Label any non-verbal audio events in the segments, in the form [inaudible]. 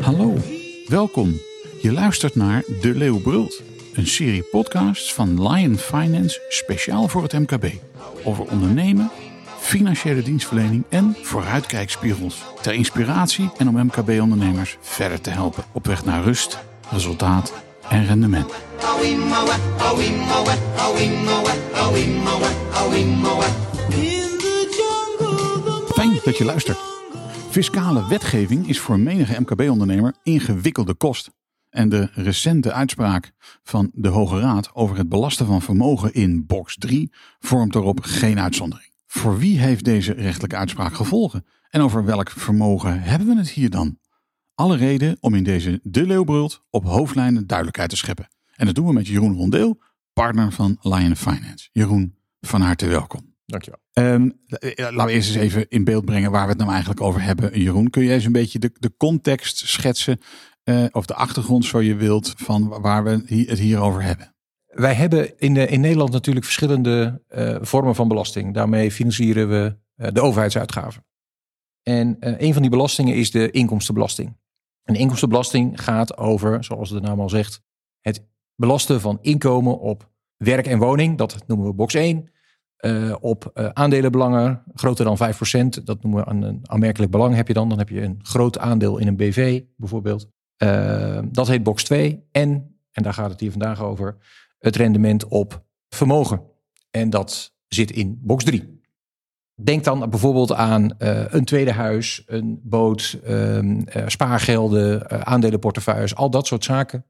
Hallo, welkom. Je luistert naar De Leeuw Brult, een serie podcasts van Lion Finance speciaal voor het MKB. Over ondernemen, financiële dienstverlening en vooruitkijkspiegels. Ter inspiratie en om MKB-ondernemers verder te helpen op weg naar rust, resultaat en rendement. Fijn dat je luistert. Fiscale wetgeving is voor menige MKB-ondernemer ingewikkelde kost. En de recente uitspraak van de Hoge Raad over het belasten van vermogen in box 3 vormt daarop geen uitzondering. Voor wie heeft deze rechtelijke uitspraak gevolgen? En over welk vermogen hebben we het hier dan? Alle reden om in deze De Leeuwbrult op hoofdlijnen duidelijkheid te scheppen. En dat doen we met Jeroen Rondeel, partner van Lion Finance. Jeroen, van harte welkom. Dankjewel. Um, laten we eerst eens even in beeld brengen waar we het nou eigenlijk over hebben. Jeroen, kun je eens een beetje de, de context schetsen, uh, of de achtergrond zo je wilt, van waar we het hier over hebben? Wij hebben in, de, in Nederland natuurlijk verschillende uh, vormen van belasting. Daarmee financieren we uh, de overheidsuitgaven. En een van die belastingen is de inkomstenbelasting. En de inkomstenbelasting gaat over, zoals de naam al zegt, het belasten van inkomen op werk en woning. Dat noemen we box 1. Uh, op uh, aandelenbelangen groter dan 5%. Dat noemen we een, een, aanmerkelijk belang heb je dan. Dan heb je een groot aandeel in een BV bijvoorbeeld. Uh, dat heet box 2. En, en daar gaat het hier vandaag over, het rendement op vermogen. En dat zit in box 3. Denk dan bijvoorbeeld aan een tweede huis, een boot, ehm, spaargelden, aandelenportefeuilles. Al dat soort zaken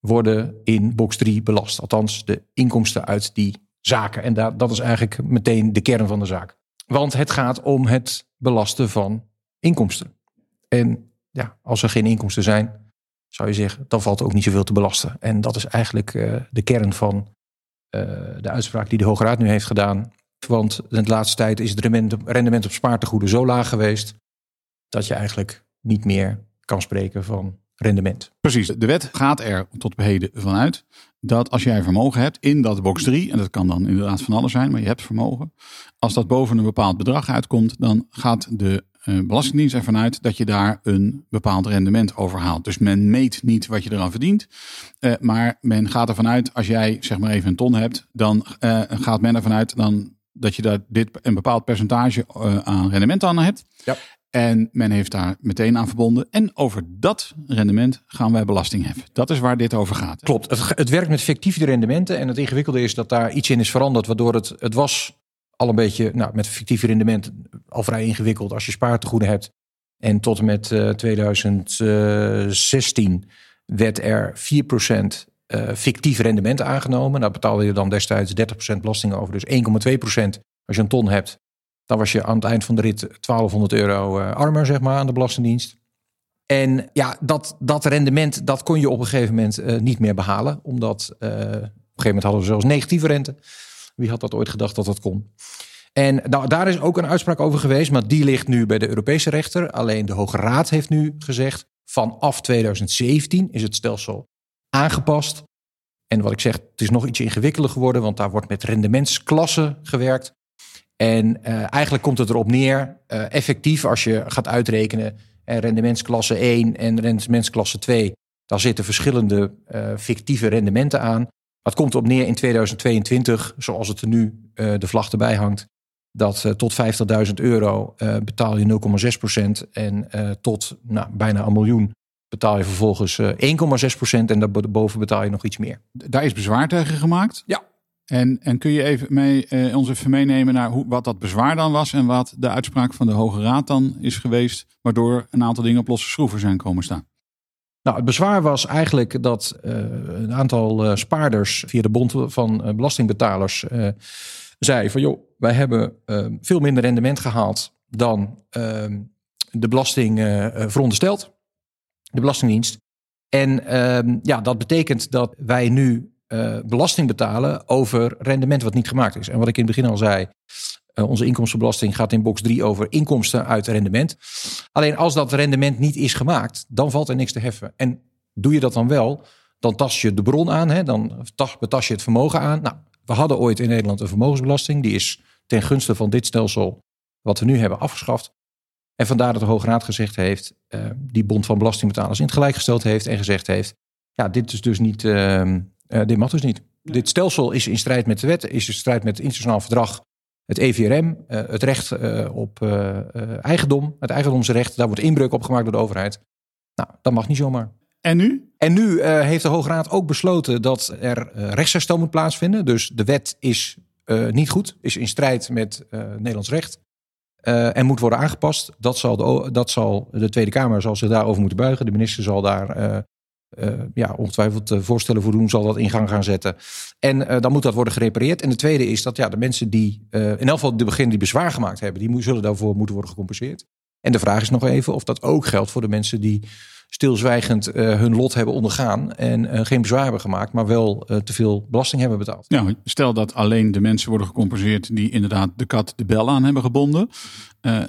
worden in box 3 belast. Althans, de inkomsten uit die zaken. En dat, is eigenlijk meteen de kern van de zaak. Want het gaat om het belasten van inkomsten. En ja, als er geen inkomsten zijn, zou je zeggen, dan valt er ook niet zoveel te belasten. En dat is eigenlijk uh, de kern van uh, de uitspraak die de Hoge Raad nu heeft gedaan. Want de laatste tijd is het rendement op spaartegoeden zo laag geweest dat je eigenlijk niet meer kan spreken van rendement. Precies, de wet gaat er tot op heden vanuit dat als jij vermogen hebt in dat box 3, en dat kan dan inderdaad van alles zijn, maar je hebt vermogen. Als dat boven een bepaald bedrag uitkomt, dan gaat de uh, Belastingdienst ervan uit dat je daar een bepaald rendement over haalt. Dus men meet niet wat je eraan verdient, uh, maar men gaat ervan uit, als jij zeg maar even een ton hebt, dan uh, gaat men ervan uit dan dat je daar dit een bepaald percentage aan rendement aan hebt. Ja. En men heeft daar meteen aan verbonden. En over dat rendement gaan wij belasting heffen. Dat is waar dit over gaat. Klopt. Het, het werkt met fictieve rendementen. En het ingewikkelde is dat daar iets in is veranderd. Waardoor het, het was al een beetje nou, met fictieve rendementen al vrij ingewikkeld als je spaartegoeden hebt. En tot en met uh, 2016 werd er 4% uh, fictief rendement aangenomen. Daar betaalde je dan destijds 30% belasting over. Dus 1,2% als je een ton hebt. Dan was je aan het eind van de rit 1200 euro uh, armer, zeg maar, aan de Belastingdienst. En ja, dat, dat rendement, dat kon je op een gegeven moment uh, niet meer behalen. Omdat op een gegeven moment hadden we zelfs negatieve rente. Wie had dat ooit gedacht dat dat kon? En nou, daar is ook een uitspraak over geweest, maar die ligt nu bij de Europese rechter. Alleen de Hoge Raad heeft nu gezegd, vanaf 2017 is het stelsel aangepast. En wat ik zeg, het is nog iets ingewikkelder geworden, want daar wordt met rendementsklassen gewerkt. En uh, eigenlijk komt het erop neer, uh, effectief als je gaat uitrekenen, uh, rendementsklasse 1 en rendementsklasse 2, daar zitten verschillende fictieve rendementen aan. Dat komt erop neer in 2022, zoals het er nu de vlag erbij hangt, dat tot 50.000 euro betaal je 0,6% en tot nou, bijna een miljoen betaal je vervolgens 1,6% en daarboven betaal je nog iets meer. Daar is bezwaar tegen gemaakt? Ja. En, en kun je even mee, eh, ons even meenemen naar hoe, wat dat bezwaar dan was en wat de uitspraak van de Hoge Raad dan is geweest, waardoor een aantal dingen op losse schroeven zijn komen staan? Nou, het bezwaar was eigenlijk dat uh, een aantal uh, spaarders via de Bond van uh, Belastingbetalers zei van joh, wij hebben veel minder rendement gehaald dan ehm, de belasting veronderstelt, de Belastingdienst. En ehm, ja, dat betekent dat wij nu uh, belasting betalen over rendement wat niet gemaakt is. En wat ik in het begin al zei, uh, onze inkomstenbelasting gaat in box 3 over inkomsten uit rendement. Alleen als dat rendement niet is gemaakt, dan valt er niks te heffen. En doe je dat dan wel, dan tast je de bron aan, hè, dan betast je het vermogen aan. Nou, we hadden ooit in Nederland een vermogensbelasting. Die is ten gunste van dit stelsel wat we nu hebben afgeschaft. En vandaar dat de Hoge Raad gezegd heeft, uh, die Bond van Belastingbetalers in het gelijk gesteld heeft en gezegd heeft, ja, dit is dus niet, uh, dit mag dus niet. Dit stelsel is in strijd met de wet, is in strijd met het internationaal verdrag, het EVRM, het recht op eigendom, het eigendomsrecht. Daar wordt inbreuk op gemaakt door de overheid. Nou, dat mag niet zomaar. En nu? En nu heeft de Hoge Raad ook besloten dat er rechtsherstel moet plaatsvinden. Dus de wet is niet goed, is in strijd met Nederlands recht. Uh, en moet worden aangepast. Dat zal, de, dat zal de Tweede Kamer zal zich daarover moeten buigen. De minister zal daar uh, uh, ja, ongetwijfeld voorstellen voor doen, zal dat in gang gaan zetten. En dan moet dat worden gerepareerd. En de tweede is dat ja, de mensen die in elk geval de begin die bezwaar gemaakt hebben, die zullen daarvoor moeten worden gecompenseerd. En de vraag is nog even of dat ook geldt voor de mensen die stilzwijgend uh, hun lot hebben ondergaan en uh, geen bezwaar hebben gemaakt, maar wel uh, te veel belasting hebben betaald. Ja, stel dat alleen de mensen worden gecompenseerd die inderdaad de kat de bel aan hebben gebonden.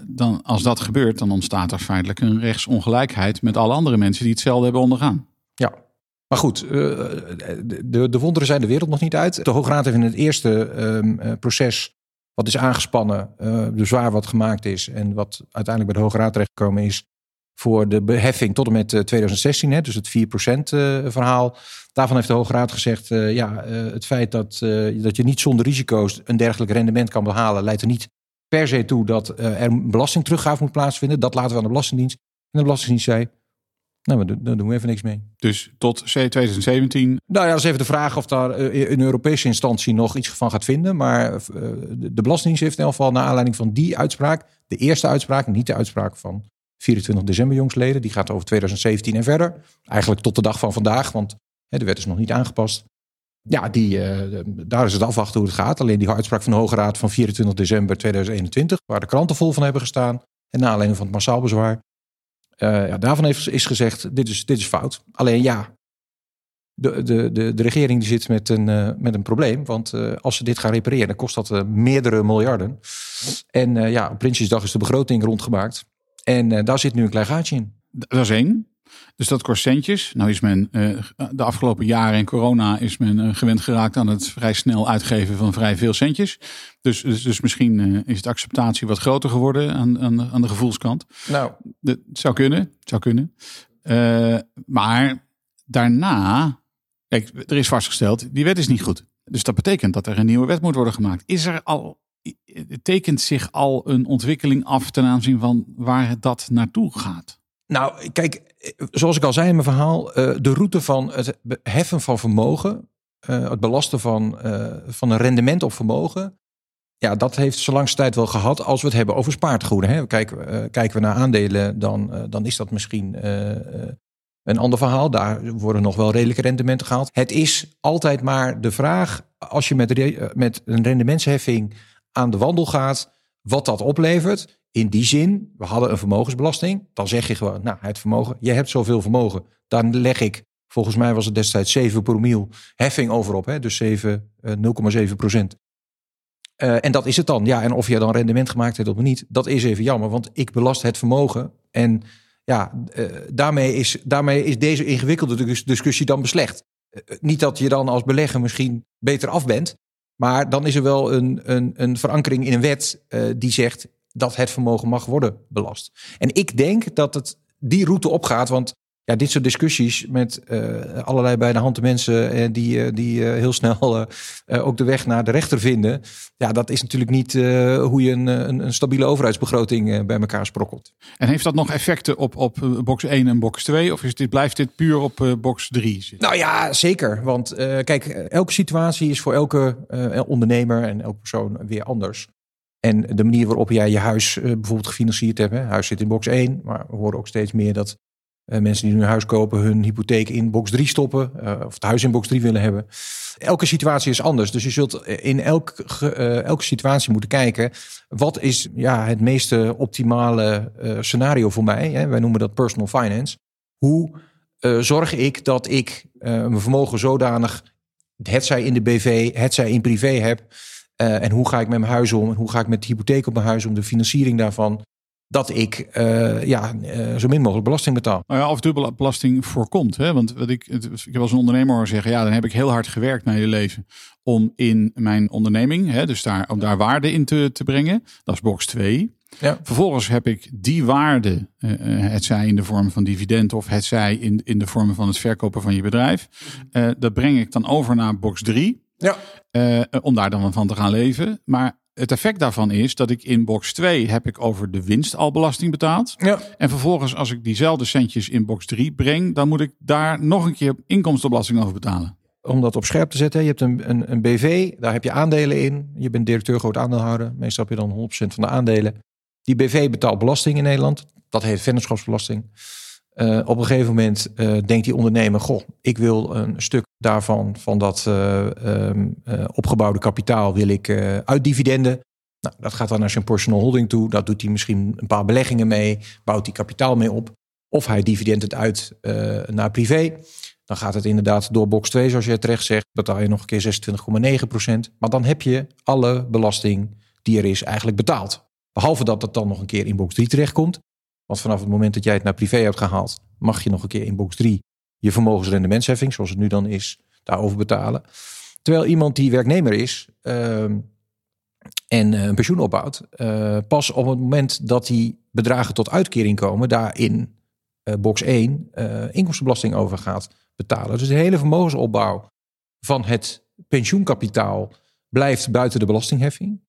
dan, als dat gebeurt, dan ontstaat er feitelijk een rechtsongelijkheid met alle andere mensen die hetzelfde hebben ondergaan. Ja, maar goed, de, de, de wonderen zijn de wereld nog niet uit. De Hoge Raad heeft in het eerste um, proces wat is aangespannen, de zwaar wat gemaakt is en wat uiteindelijk bij de Hoge Raad terechtgekomen is, voor de beheffing tot en met 2016, hè, dus het 4% verhaal. Daarvan heeft de Hoge Raad gezegd, uh, ja, het feit dat, dat je niet zonder risico's een dergelijk rendement kan behalen, leidt er niet per se toe dat er een belastingteruggave moet plaatsvinden. Dat laten we aan de Belastingdienst. En de Belastingdienst zei, nou, daar doen we even niks mee. Dus tot C 2017? Nou ja, dat is even de vraag of daar een Europese instantie nog iets van gaat vinden. Maar de Belastingdienst heeft in elk geval naar aanleiding van die uitspraak, de eerste uitspraak, niet de uitspraak van 24 december jongsleden. Die gaat over 2017 en verder. Eigenlijk tot de dag van vandaag, want hè, de wet is nog niet aangepast. Ja, die, uh, daar is het afwachten hoe het gaat. Alleen die uitspraak van de Hoge Raad van 24 december 2021, waar de kranten vol van hebben gestaan. En na aanleiding van het massaal bezwaar. Uh, ja, daarvan heeft, is gezegd, dit is, dit is fout. Alleen ja, de, de, de, regering die zit met een, uh, met een probleem. Want als ze dit gaan repareren, dan kost dat meerdere miljarden. En ja, op Prinsjesdag is de begroting rondgemaakt. En uh, daar zit nu een klein gaatje in. Dat is één. Dus dat kost centjes. Nou is men uh, de afgelopen jaren in corona is men uh, gewend geraakt aan het vrij snel uitgeven van vrij veel centjes. Dus, dus, dus misschien is de acceptatie wat groter geworden aan, aan, aan de gevoelskant. Nou, het zou kunnen. Het zou kunnen. maar daarna, kijk, er is vastgesteld, die wet is niet goed. Dus dat betekent dat er een nieuwe wet moet worden gemaakt. Is er al tekent zich al een ontwikkeling af ten aanzien van waar dat naartoe gaat? Nou, kijk, zoals ik al zei in mijn verhaal, eh, de route van het heffen van vermogen, eh, het belasten van, eh, van een rendement op vermogen, ja, dat heeft zo langs tijd wel gehad als we het hebben over spaartegoeden. Hè. Kijken, kijken we naar aandelen, dan, dan is dat misschien een ander verhaal. Daar worden nog wel redelijke rendementen gehaald. Het is altijd maar de vraag, als je met, met een rendementsheffing aan de wandel gaat, wat dat oplevert. In die zin, we hadden een vermogensbelasting. Dan zeg je gewoon, nou, het vermogen, je hebt zoveel vermogen. Dan leg ik, volgens mij was het destijds 7 promiel heffing overop. Hè? Dus 7, 0,7 eh, procent. Uh, en dat is het dan. Ja, en of je dan rendement gemaakt hebt of niet, dat is even jammer. Want ik belast het vermogen. En ja, uh, daarmee, is, daarmee is deze ingewikkelde discussie dan beslecht. Niet dat je dan als belegger misschien beter af bent. Maar dan is er wel een, een, een verankering in een wet uh, die zegt dat het vermogen mag worden belast. En ik denk dat het die route opgaat, want ja, dit soort discussies met uh, allerlei bij de hand mensen uh, die, uh, die heel [laughs] snel ook de weg naar de rechter vinden. Ja, dat is natuurlijk niet hoe je een, een, een, stabiele overheidsbegroting bij elkaar sprokkelt. En heeft dat nog effecten op, op box 1 en box 2? Of is dit, blijft dit puur op box 3 zitten? Nou ja, zeker. Want kijk, elke situatie is voor elke ondernemer en elke persoon weer anders. En de manier waarop jij je huis bijvoorbeeld gefinancierd hebt. Hè. Huis zit in box 1, maar we horen ook steeds meer dat mensen die een huis kopen, hun hypotheek in box 3 stoppen. Uh, of het huis in box 3 willen hebben. Elke situatie is anders. Dus je zult in elk, uh, elke situatie moeten kijken. Wat is ja, het meeste optimale scenario voor mij? Wij noemen dat personal finance. Hoe zorg ik dat ik mijn vermogen zodanig, het zij in de BV, het zij in privé heb. en hoe ga ik met mijn huis om? En hoe ga ik met de hypotheek op mijn huis om? De financiering daarvan. Dat ik uh, ja, uh, zo min mogelijk belasting betaal. Nou ja, of dubbele belasting voorkomt. Hè? Want wat ik, ik heb als een ondernemer horen zeggen, ja, dan heb ik heel hard gewerkt mijn hele leven om in mijn onderneming, hè, dus daar, om daar waarde in te, te brengen. Dat is box 2. Ja. Vervolgens heb ik die waarde, uh, het zij in de vorm van dividend of het zij in, in de vorm van het verkopen van je bedrijf. Dat breng ik dan over naar box 3. Ja. Om daar dan van te gaan leven. Maar het effect daarvan is dat ik in box 2 heb ik over de winst al belasting betaald. Ja. En vervolgens als ik diezelfde centjes in box 3 breng, dan moet ik daar nog een keer inkomstenbelasting over betalen. Om dat op scherp te zetten, je hebt een, een, een BV, daar heb je aandelen in. Je bent directeur groot aandeelhouder. Meestal heb je dan 100% van de aandelen. Die BV betaalt belasting in Nederland. Dat heet vennootschapsbelasting. Uh, op een gegeven moment uh, denkt die ondernemer: Goh, ik wil een stuk daarvan, van dat uh, um, opgebouwde kapitaal, wil ik uit dividenden. Nou, dat gaat dan naar zijn personal holding toe. Dat doet hij misschien een paar beleggingen mee, bouwt hij kapitaal mee op. Of hij dividend het uit naar privé. Dan gaat het inderdaad door box 2, zoals je terecht zegt, betaal je nog een keer 26,9%. Maar dan heb je alle belasting die er is eigenlijk betaald. Behalve dat het dan nog een keer in box 3 terechtkomt. Want vanaf het moment dat jij het naar privé hebt gehaald, mag je nog een keer in box 3 je vermogensrendementsheffing, zoals het nu dan is, daarover betalen. Terwijl iemand die werknemer is uh, en uh, een pensioen opbouwt, uh, pas op het moment dat die bedragen tot uitkering komen, daar in uh, box 1 inkomstenbelasting over gaat betalen. Dus de hele vermogensopbouw van het pensioenkapitaal blijft buiten de belastingheffing.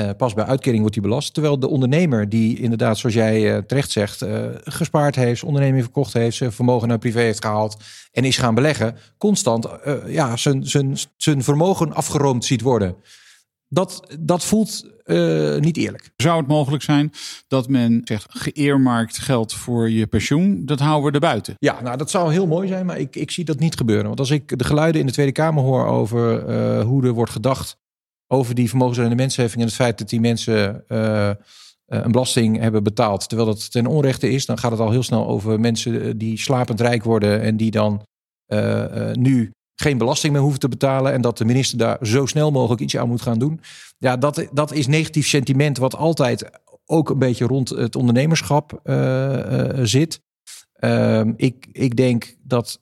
Uh, pas bij uitkering wordt die belast. Terwijl de ondernemer die inderdaad, zoals jij uh, terecht zegt, uh, gespaard heeft, onderneming verkocht heeft, zijn vermogen naar privé heeft gehaald en is gaan beleggen, constant ja, zijn, zijn, zijn vermogen afgeroomd ziet worden. Dat, dat voelt niet eerlijk. Zou het mogelijk zijn dat men zegt geëermarkt geld voor je pensioen, dat houden we er buiten? Ja, nou dat zou heel mooi zijn, maar ik, ik zie dat niet gebeuren. Want als ik de geluiden in de Tweede Kamer hoor over hoe er wordt gedacht over die vermogensrendementsheffing en het feit dat die mensen uh, een belasting hebben betaald, terwijl dat ten onrechte is, dan gaat het al heel snel over mensen eh, die slapend rijk worden en die dan nu geen belasting meer hoeven te betalen en dat de minister daar zo snel mogelijk iets aan moet gaan doen. Ja, dat, dat is negatief sentiment wat altijd ook een beetje rond het ondernemerschap zit. Ehm, ik, ik denk dat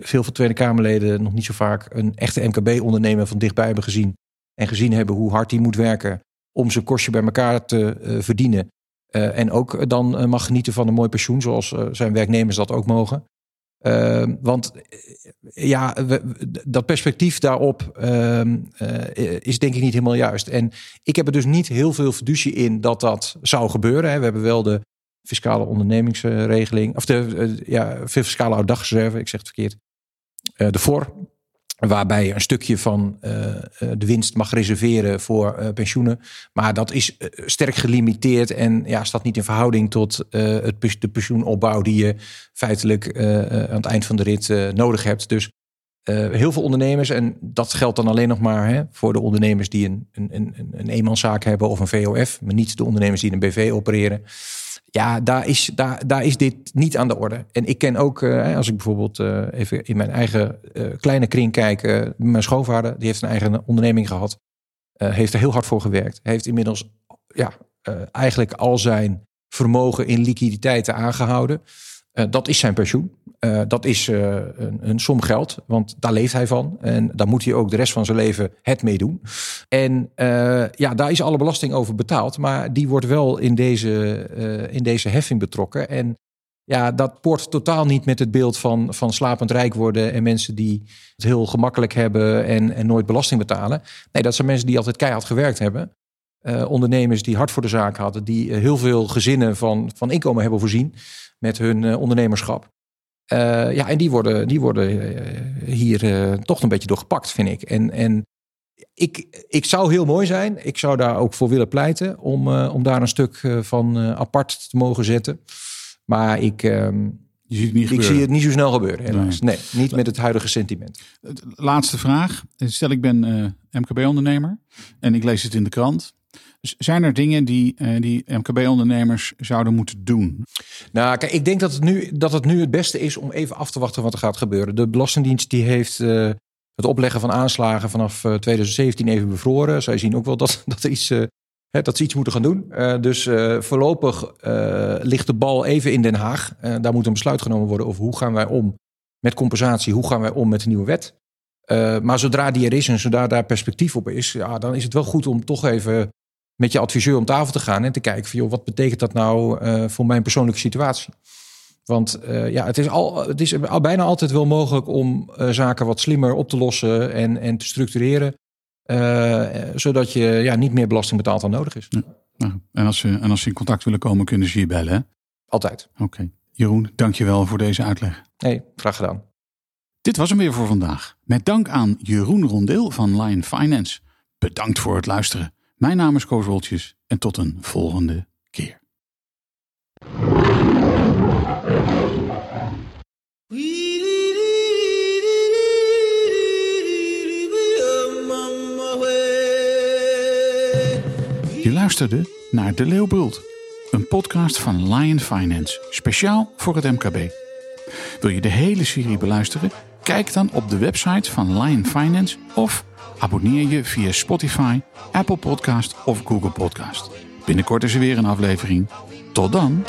veel van Tweede Kamerleden nog niet zo vaak een echte MKB-ondernemer van dichtbij hebben gezien en gezien hebben hoe hard hij moet werken om zijn kostje bij elkaar te uh, verdienen. Uh, en ook dan uh, mag genieten van een mooi pensioen, zoals zijn werknemers dat ook mogen. Ehm, want ja, dat perspectief daarop ehm, is denk ik niet helemaal juist. En ik heb er dus niet heel veel fiducie in dat dat zou gebeuren. Hè. We hebben wel de fiscale ondernemingsregeling, of de ja, fiscale ouddagsreserve, ik zeg het verkeerd. de FOR, Waarbij je een stukje van uh, de winst mag reserveren voor uh, pensioenen. Maar dat is sterk gelimiteerd en ja, staat niet in verhouding tot het, de pensioenopbouw die je feitelijk aan het eind van de rit nodig hebt. Dus heel veel ondernemers, en dat geldt dan alleen nog maar hè, voor de ondernemers die een, een, een, een eenmanszaak hebben of een VOF, maar niet de ondernemers die een BV opereren. Ja, daar is, daar, daar is dit niet aan de orde. En ik ken ook, uh, als ik bijvoorbeeld uh, even in mijn eigen uh, kleine kring kijk, mijn schoonvader, die heeft een eigen onderneming gehad. heeft er heel hard voor gewerkt. Heeft inmiddels ja, eigenlijk al zijn vermogen in liquiditeiten aangehouden. Uh, dat is zijn pensioen. Uh, dat is uh, een, een, som geld, want daar leeft hij van. En daar moet hij ook de rest van zijn leven het mee doen. En ja, daar is alle belasting over betaald. Maar die wordt wel in deze, in deze heffing betrokken. En ja, dat poort totaal niet met het beeld van, van slapend rijk worden en mensen die het heel gemakkelijk hebben en, en nooit belasting betalen. Nee, dat zijn mensen die altijd keihard gewerkt hebben. Ondernemers die hard voor de zaak hadden, die heel veel gezinnen van, van inkomen hebben voorzien met hun uh, ondernemerschap. Ja, en die worden, die worden hier toch een beetje doorgepakt, vind ik. En, en ik, ik zou heel mooi zijn. Ik zou daar ook voor willen pleiten om, om daar een stuk van apart te mogen zetten. Maar ik, ehm, je ziet het niet ik zie het niet zo snel gebeuren, helaas. Nee, nee niet met het huidige sentiment. Laatste vraag. Stel, ik ben MKB-ondernemer en ik lees het in de krant. Zijn er dingen die, uh, die MKB-ondernemers zouden moeten doen? Nou, kijk, ik denk dat het, nu, dat het nu het beste is om even af te wachten wat er gaat gebeuren. De Belastingdienst die heeft uh, het opleggen van aanslagen vanaf uh, eh, 2017 even bevroren. Zij zien ook wel dat, [laughs] dat iets hè, dat ze iets moeten gaan doen. Dus voorlopig ligt de bal even in Den Haag. daar moet een besluit genomen worden over hoe gaan wij om met compensatie, hoe gaan wij om met de nieuwe wet. maar zodra die er is en zodra daar perspectief op is, ja, dan is het wel goed om toch even met je adviseur om tafel te gaan en te kijken van joh, wat betekent dat nou voor mijn persoonlijke situatie? Want uh, ja, het is, al, het is al bijna altijd wel mogelijk om uh, zaken wat slimmer op te lossen en, en te structureren. Uh, zodat je ja, niet meer belasting betaalt dan nodig is. Ja. Nou, en, als ze, en als ze in contact willen komen, kunnen ze je bellen. Hè? Altijd. Oké. Okay. Jeroen, dankjewel voor deze uitleg. Nee, graag gedaan. Dit was hem weer voor vandaag. Met dank aan Jeroen Rondeel van Lion Finance. Bedankt voor het luisteren. Mijn naam is Koos Woltjes en tot een volgende keer. Je luisterde naar De Leeuwbult, een podcast van Lion Finance, speciaal voor het MKB. Wil je de hele serie beluisteren? Kijk dan op de website van Lion Finance of abonneer je via Spotify, Apple Podcast of Google Podcast. Binnenkort is er weer een aflevering. Tot dan.